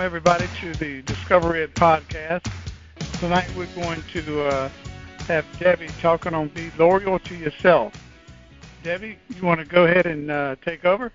welcome everybody to the Discover It podcast. Tonight we're going to uh, have Debbie talking on be loyal to yourself. Debbie, you want to go ahead and uh, take over?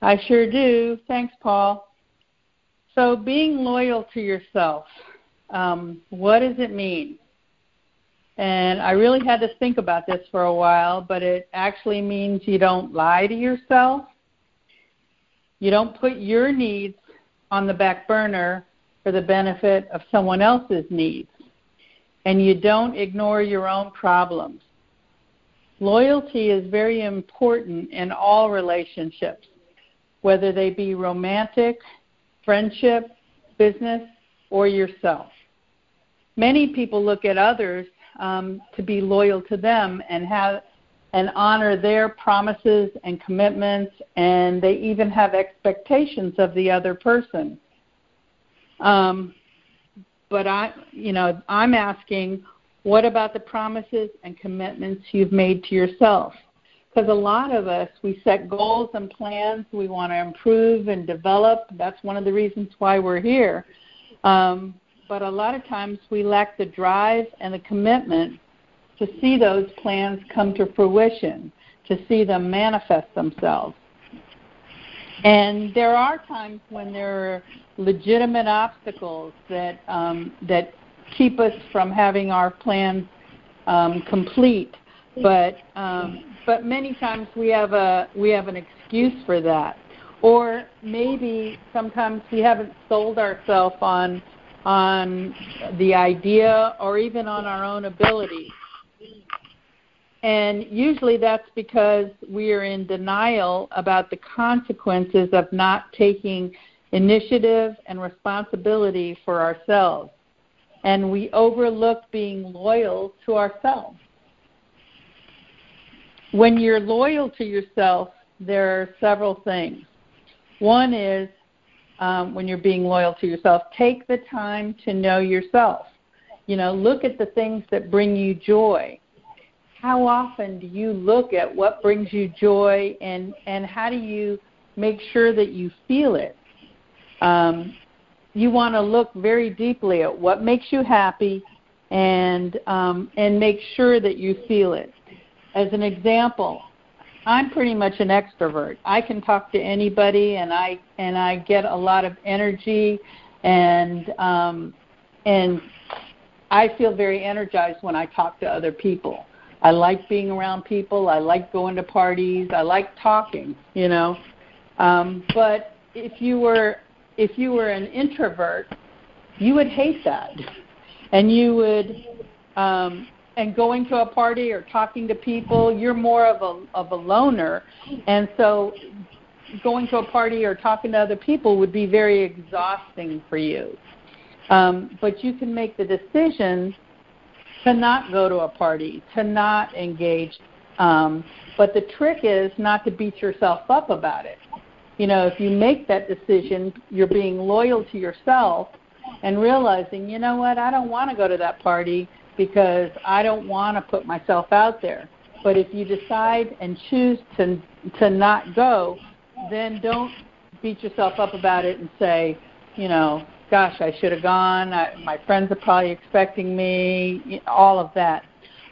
I sure do. Thanks, Paul. So, being loyal to yourself, um, what does it mean? And I really had to think about this for a while, but it actually means you don't lie to yourself. You don't put your needs on the back burner for the benefit of someone else's needs. And you don't ignore your own problems. Loyalty is very important in all relationships, whether they be romantic, friendship, business, or yourself. Many people look at others um, to be loyal to them and have and honor their promises and commitments, and they even have expectations of the other person. Um, but I, you know, I'm asking, what about the promises and commitments you've made to yourself? Because a lot of us, we set goals and plans. We want to improve and develop. That's one of the reasons why we're here. Um, but a lot of times we lack the drive and the commitment to see those plans come to fruition, to see them manifest themselves. And there are times when there are legitimate obstacles that um, that keep us from having our plans um, complete. But um, but many times we have a we have an excuse for that, or maybe sometimes we haven't sold ourselves on on the idea or even on our own ability. And usually that's because we are in denial about the consequences of not taking initiative and responsibility for ourselves. And we overlook being loyal to ourselves. When you're loyal to yourself, there are several things. One is um, when you're being loyal to yourself. Take the time to know yourself. You know, look at the things that bring you joy. How often do you look at what brings you joy, and and how do you make sure that you feel it? Um, you want to look very deeply at what makes you happy, and um, and make sure that you feel it. As an example, I'm pretty much an extrovert. I can talk to anybody, and I and I get a lot of energy, and um, and I feel very energized when I talk to other people. I like being around people. I like going to parties. I like talking. You know, um, but if you were if you were an introvert, you would hate that, and you would um, and going to a party or talking to people, you're more of a of a loner, and so going to a party or talking to other people would be very exhausting for you. Um, but you can make the decision to not go to a party, to not engage. Um, but the trick is not to beat yourself up about it. You know, if you make that decision, you're being loyal to yourself and realizing, you know what, I don't want to go to that party because I don't want to put myself out there. But if you decide and choose to to not go, then don't beat yourself up about it and say, you know, gosh, I should have gone. I, my friends are probably expecting me. All of that.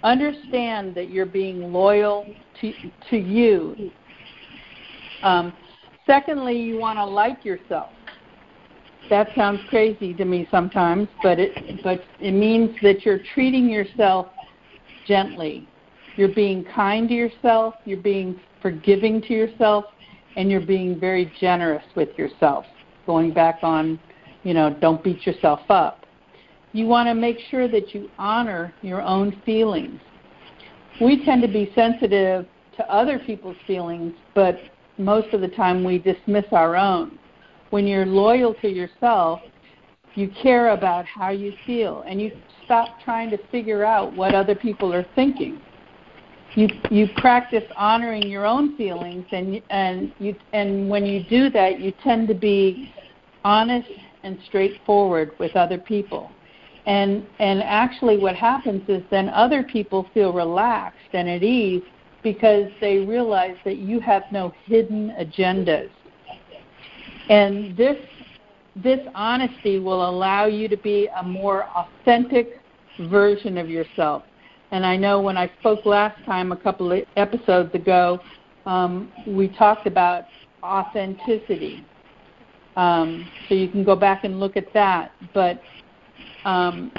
Understand that you're being loyal to to you. Um, secondly, you want to like yourself that sounds crazy to me sometimes, but it but it means that you're treating yourself gently. You're being kind to yourself, you're being forgiving to yourself, and you're being very generous with yourself. Going back on, you know, don't beat yourself up. You want to make sure that you honor your own feelings. We tend to be sensitive to other people's feelings, but most of the time we dismiss our own when you're loyal to yourself, you care about how you feel and you stop trying to figure out what other people are thinking. You you practice honoring your own feelings and and you and when you do that you tend to be honest and straightforward with other people. And and actually what happens is then other people feel relaxed and at ease because they realize that you have no hidden agendas and this this honesty will allow you to be a more authentic version of yourself. And I know when I spoke last time, a couple of episodes ago, um, we talked about authenticity. Um, so you can go back and look at that. But um,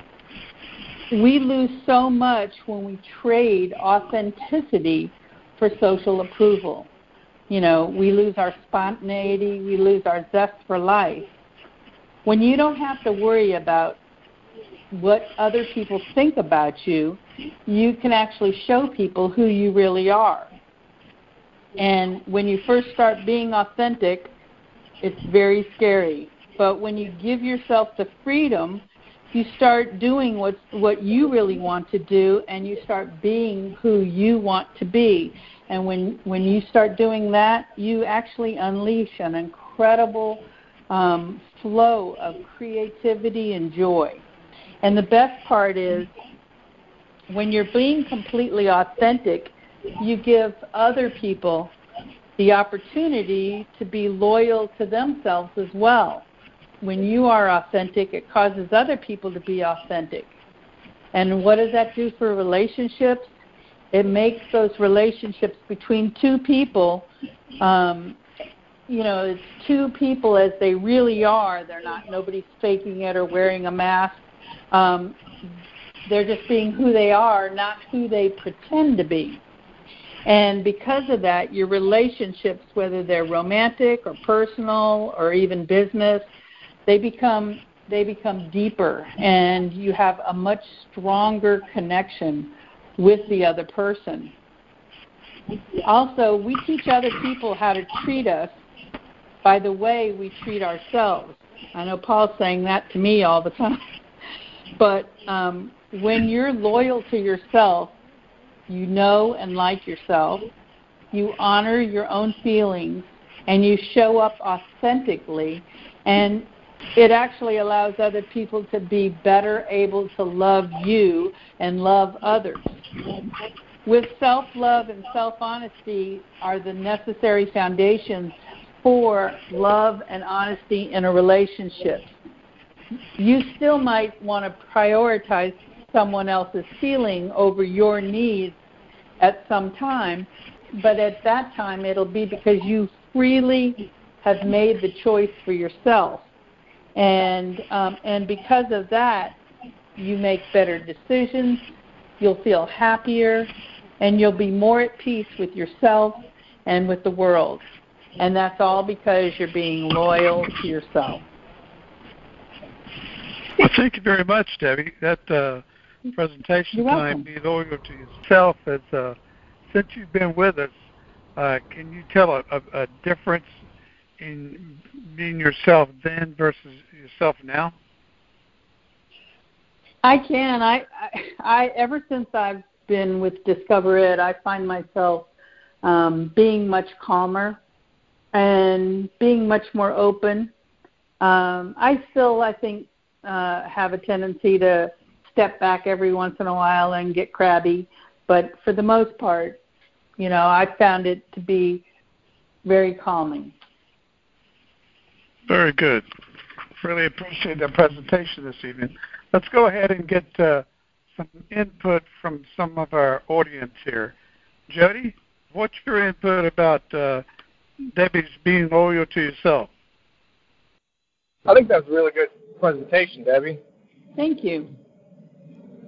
we lose so much when we trade authenticity for social approval. You know, we lose our spontaneity, we lose our zest for life. When you don't have to worry about what other people think about you, you can actually show people who you really are. And when you first start being authentic, it's very scary. But when you give yourself the freedom you start doing what what you really want to do and you start being who you want to be and when when you start doing that you actually unleash an incredible um, flow of creativity and joy and the best part is when you're being completely authentic you give other people the opportunity to be loyal to themselves as well when you are authentic, it causes other people to be authentic. And what does that do for relationships? It makes those relationships between two people, um, you know, it's two people as they really are. They're not nobody's faking it or wearing a mask. Um, they're just being who they are, not who they pretend to be. And because of that, your relationships, whether they're romantic or personal or even business, they become they become deeper and you have a much stronger connection with the other person. Also, we teach other people how to treat us by the way we treat ourselves. I know Paul's saying that to me all the time. But um, when you're loyal to yourself, you know and like yourself, you honor your own feelings, and you show up authentically, and it actually allows other people to be better able to love you and love others. With self love and self honesty are the necessary foundations for love and honesty in a relationship. You still might want to prioritize someone else's feeling over your needs at some time, but at that time it'll be because you freely have made the choice for yourself and um, and because of that, you make better decisions. You'll feel happier, and you'll be more at peace with yourself and with the world. And that's all because you're being loyal to yourself. Well, thank you very much, Debbie. That uh, presentation time, be loyal to yourself, is uh, since you've been with us, uh, can you tell a, a, a difference in being yourself then versus yourself now? I can. I, I, I ever since I've been with Discover It, I find myself um, being much calmer and being much more open. Um, I still, I think, uh, have a tendency to step back every once in a while and get crabby, but for the most part, you know, I found it to be very calming. Very good. Really appreciate that presentation this evening. Let's go ahead and get uh, some input from some of our audience here. Jody, what's your input about uh, Debbie's being loyal to yourself? I think that was a really good presentation, Debbie. Thank you.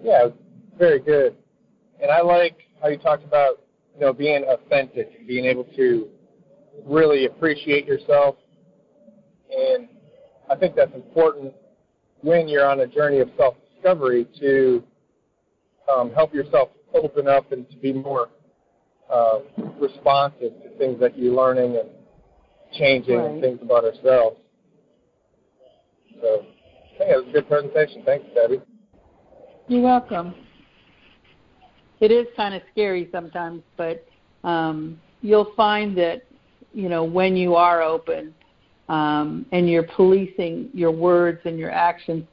Yeah, very good. And I like how you talked about, you know, being authentic, being able to really appreciate yourself and I think that's important when you're on a journey of self discovery to um, help yourself open up and to be more uh, responsive to things that you're learning and changing right. and things about ourselves. So I think it was a good presentation. Thanks, Debbie. You're welcome. It is kind of scary sometimes, but um, you'll find that you know when you are open um, and you're policing your words and your actions.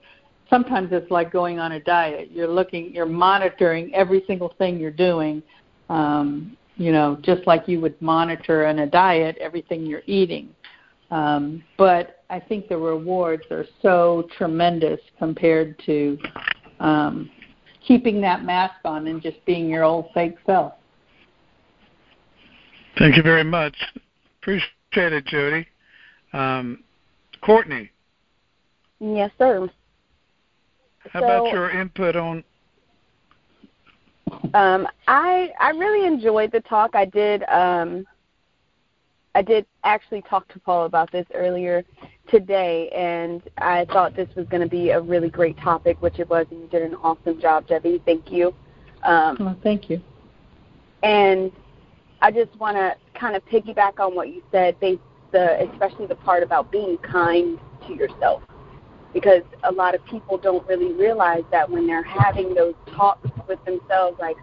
Sometimes it's like going on a diet. You're looking, you're monitoring every single thing you're doing. Um, you know, just like you would monitor in a diet everything you're eating. Um, but I think the rewards are so tremendous compared to um, keeping that mask on and just being your old fake self. Thank you very much. Appreciate it, Jody. Um, Courtney. Yes, sir. How so, about your input on? Um, I I really enjoyed the talk. I did um, I did actually talk to Paul about this earlier today, and I thought this was going to be a really great topic, which it was, and you did an awesome job, Debbie. Thank you. Um, oh, thank you. And I just want to kind of piggyback on what you said, the especially the part about being kind to yourself, because a lot of people don't really realize that when they're having those talks with themselves, like,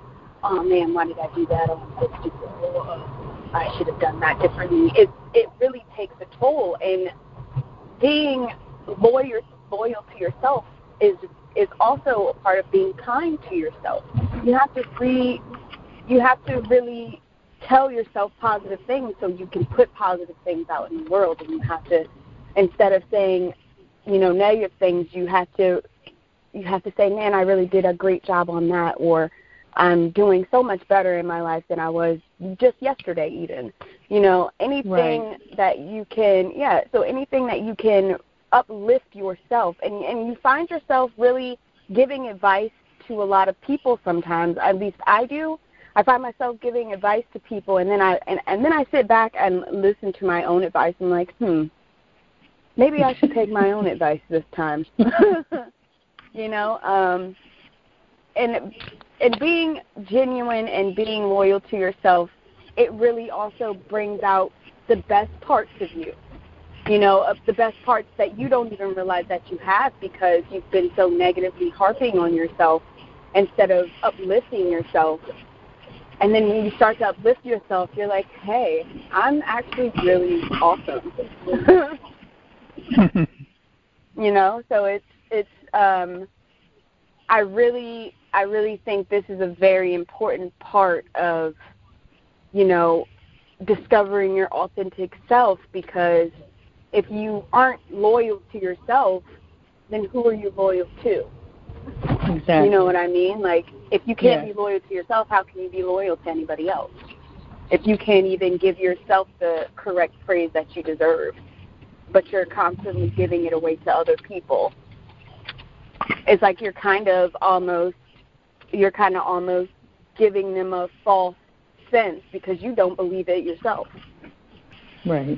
"Oh man, why did I do that? Oh, I'm so stupid. I should have done that differently." It it really takes a toll, and being loyal loyal to yourself is is also a part of being kind to yourself. You have to free you have to really tell yourself positive things so you can put positive things out in the world and you have to instead of saying, you know, negative things, you have to you have to say, Man, I really did a great job on that or I'm doing so much better in my life than I was just yesterday even. You know, anything right. that you can yeah, so anything that you can uplift yourself and and you find yourself really giving advice to a lot of people sometimes. At least I do. I find myself giving advice to people and then I and, and then I sit back and listen to my own advice and I'm like, hmm, maybe I should take my own advice this time. you know, um and and being genuine and being loyal to yourself, it really also brings out the best parts of you. You know, of the best parts that you don't even realize that you have because you've been so negatively harping on yourself instead of uplifting yourself. And then when you start to uplift yourself, you're like, hey, I'm actually really awesome. you know, so it's it's um I really I really think this is a very important part of, you know, discovering your authentic self because if you aren't loyal to yourself, then who are you loyal to? Exactly. You know what I mean? Like, if you can't yeah. be loyal to yourself, how can you be loyal to anybody else? If you can't even give yourself the correct praise that you deserve, but you're constantly giving it away to other people, it's like you're kind of almost you're kind of almost giving them a false sense because you don't believe it yourself. Right.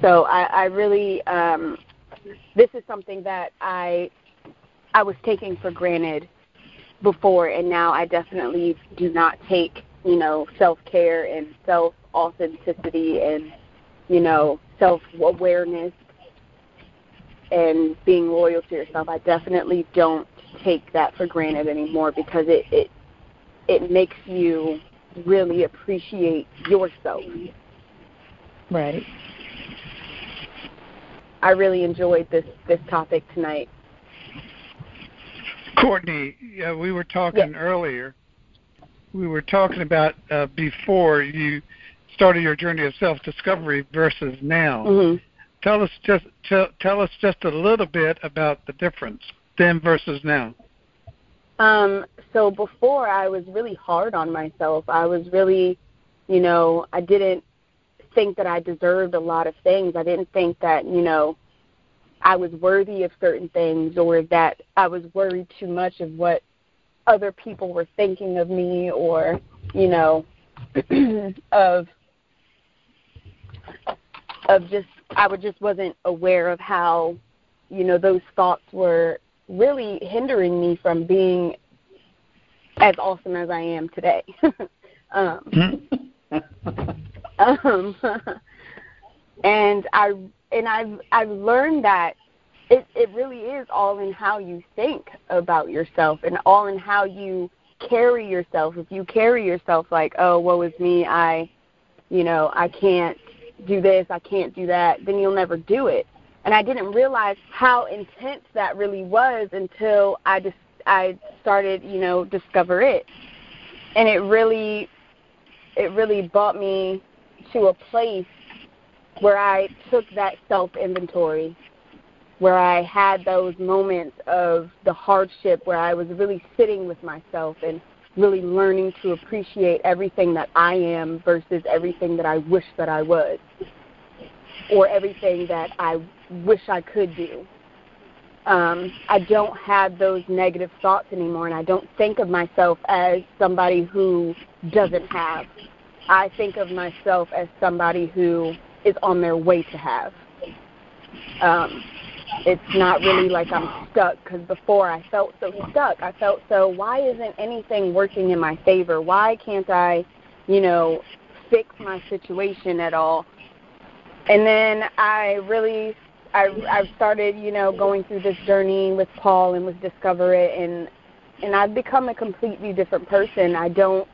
So I, I really, um, this is something that I, I was taking for granted before, and now I definitely do not take, you know, self care and self authenticity and, you know, self awareness and being loyal to yourself. I definitely don't take that for granted anymore because it it it makes you really appreciate yourself. Right. I really enjoyed this this topic tonight. Courtney, yeah, we were talking yes. earlier. We were talking about uh, before you started your journey of self-discovery versus now. Mm-hmm. Tell us just tell, tell us just a little bit about the difference then versus now. Um, so before I was really hard on myself. I was really, you know, I didn't think that I deserved a lot of things. I didn't think that, you know, I was worthy of certain things or that I was worried too much of what other people were thinking of me or, you know, of of just I would just wasn't aware of how, you know, those thoughts were really hindering me from being as awesome as I am today. um, um, and I and I've I've learned that it it really is all in how you think about yourself and all in how you carry yourself. If you carry yourself like, oh, woe is me, I, you know, I can't do this, I can't do that, then you'll never do it. And I didn't realize how intense that really was until I just I started, you know, discover it. And it really it really brought me to a place where I took that self inventory, where I had those moments of the hardship, where I was really sitting with myself and really learning to appreciate everything that I am versus everything that I wish that I was, or everything that I wish I could do. Um, I don't have those negative thoughts anymore, and I don't think of myself as somebody who doesn't have. I think of myself as somebody who is on their way to have. Um, it's not really like I'm stuck because before I felt so stuck. I felt so, why isn't anything working in my favor? Why can't I, you know, fix my situation at all? And then I really, I, I've started, you know, going through this journey with Paul and with Discover It, and and I've become a completely different person. I don't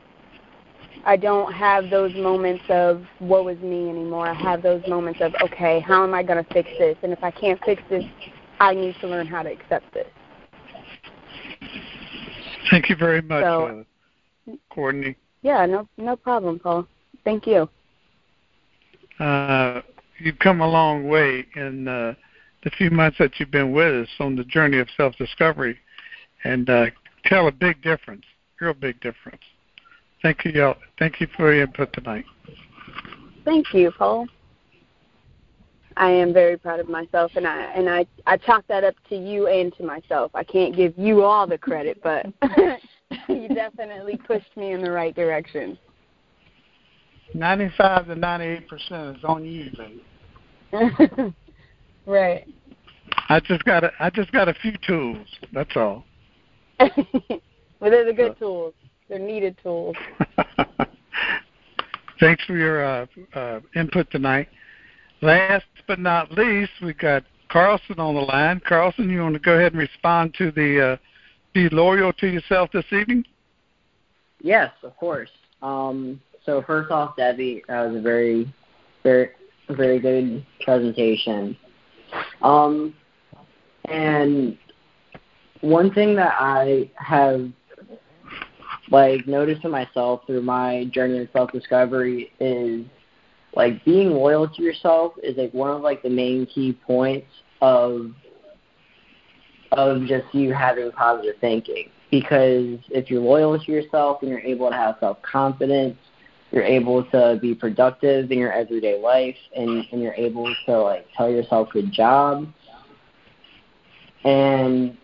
I don't have those moments of woe is me anymore. I have those moments of okay, how am I going to fix this? And if I can't fix this, I need to learn how to accept this. Thank you very much, So- uh, Courtney. Yeah, no no problem, Paul. Thank you. Uh, you've come a long way in uh, the few months that you've been with us on the journey of self-discovery, and uh, tell a big difference, real big difference. Thank you, y'all. Thank you for your input tonight. Thank you, Paul. I am very proud of myself, and I and I I chalk that up to you and to myself. I can't give you all the credit, but you definitely pushed me in the right direction. 95 to 98 percent is on you, baby. right. I just got a, I just got a few tools. That's all. well, they're the good uh, tools. They're needed tools. Thanks for your uh, uh, input tonight. Last but not least, we got Carlson on the line. Carlson, you want to go ahead and respond to the uh, "Be loyal to yourself" this evening? Yes, of course. Um, so first off, Debbie, that was a very, very, very good presentation. Um, and one thing that I have like noticed in myself through my journey of self discovery is like being loyal to yourself is like one of like the main key points of of just you having positive thinking. Because if you're loyal to yourself and you're able to have self confidence you're able to be productive in your everyday life and, and you're able to like tell yourself good job. And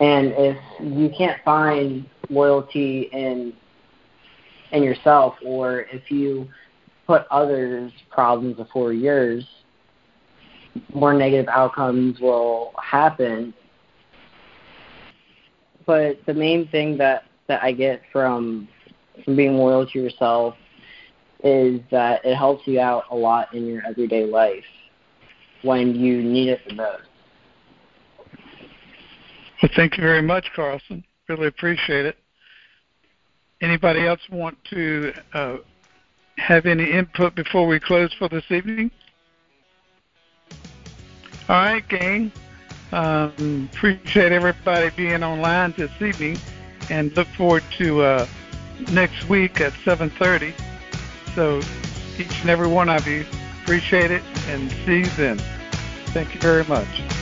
and if you can't find loyalty in in yourself or if you put others problems before yours more negative outcomes will happen but the main thing that that I get from from being loyal to yourself is that it helps you out a lot in your everyday life when you need it the most. Well, thank you very much, Carlson. Really appreciate it. Anybody else want to uh, have any input before we close for this evening? All right, gang. Um, appreciate everybody being online this evening, and look forward to uh, next week at 7:30. So, each and every one of you, appreciate it, and see you then. Thank you very much.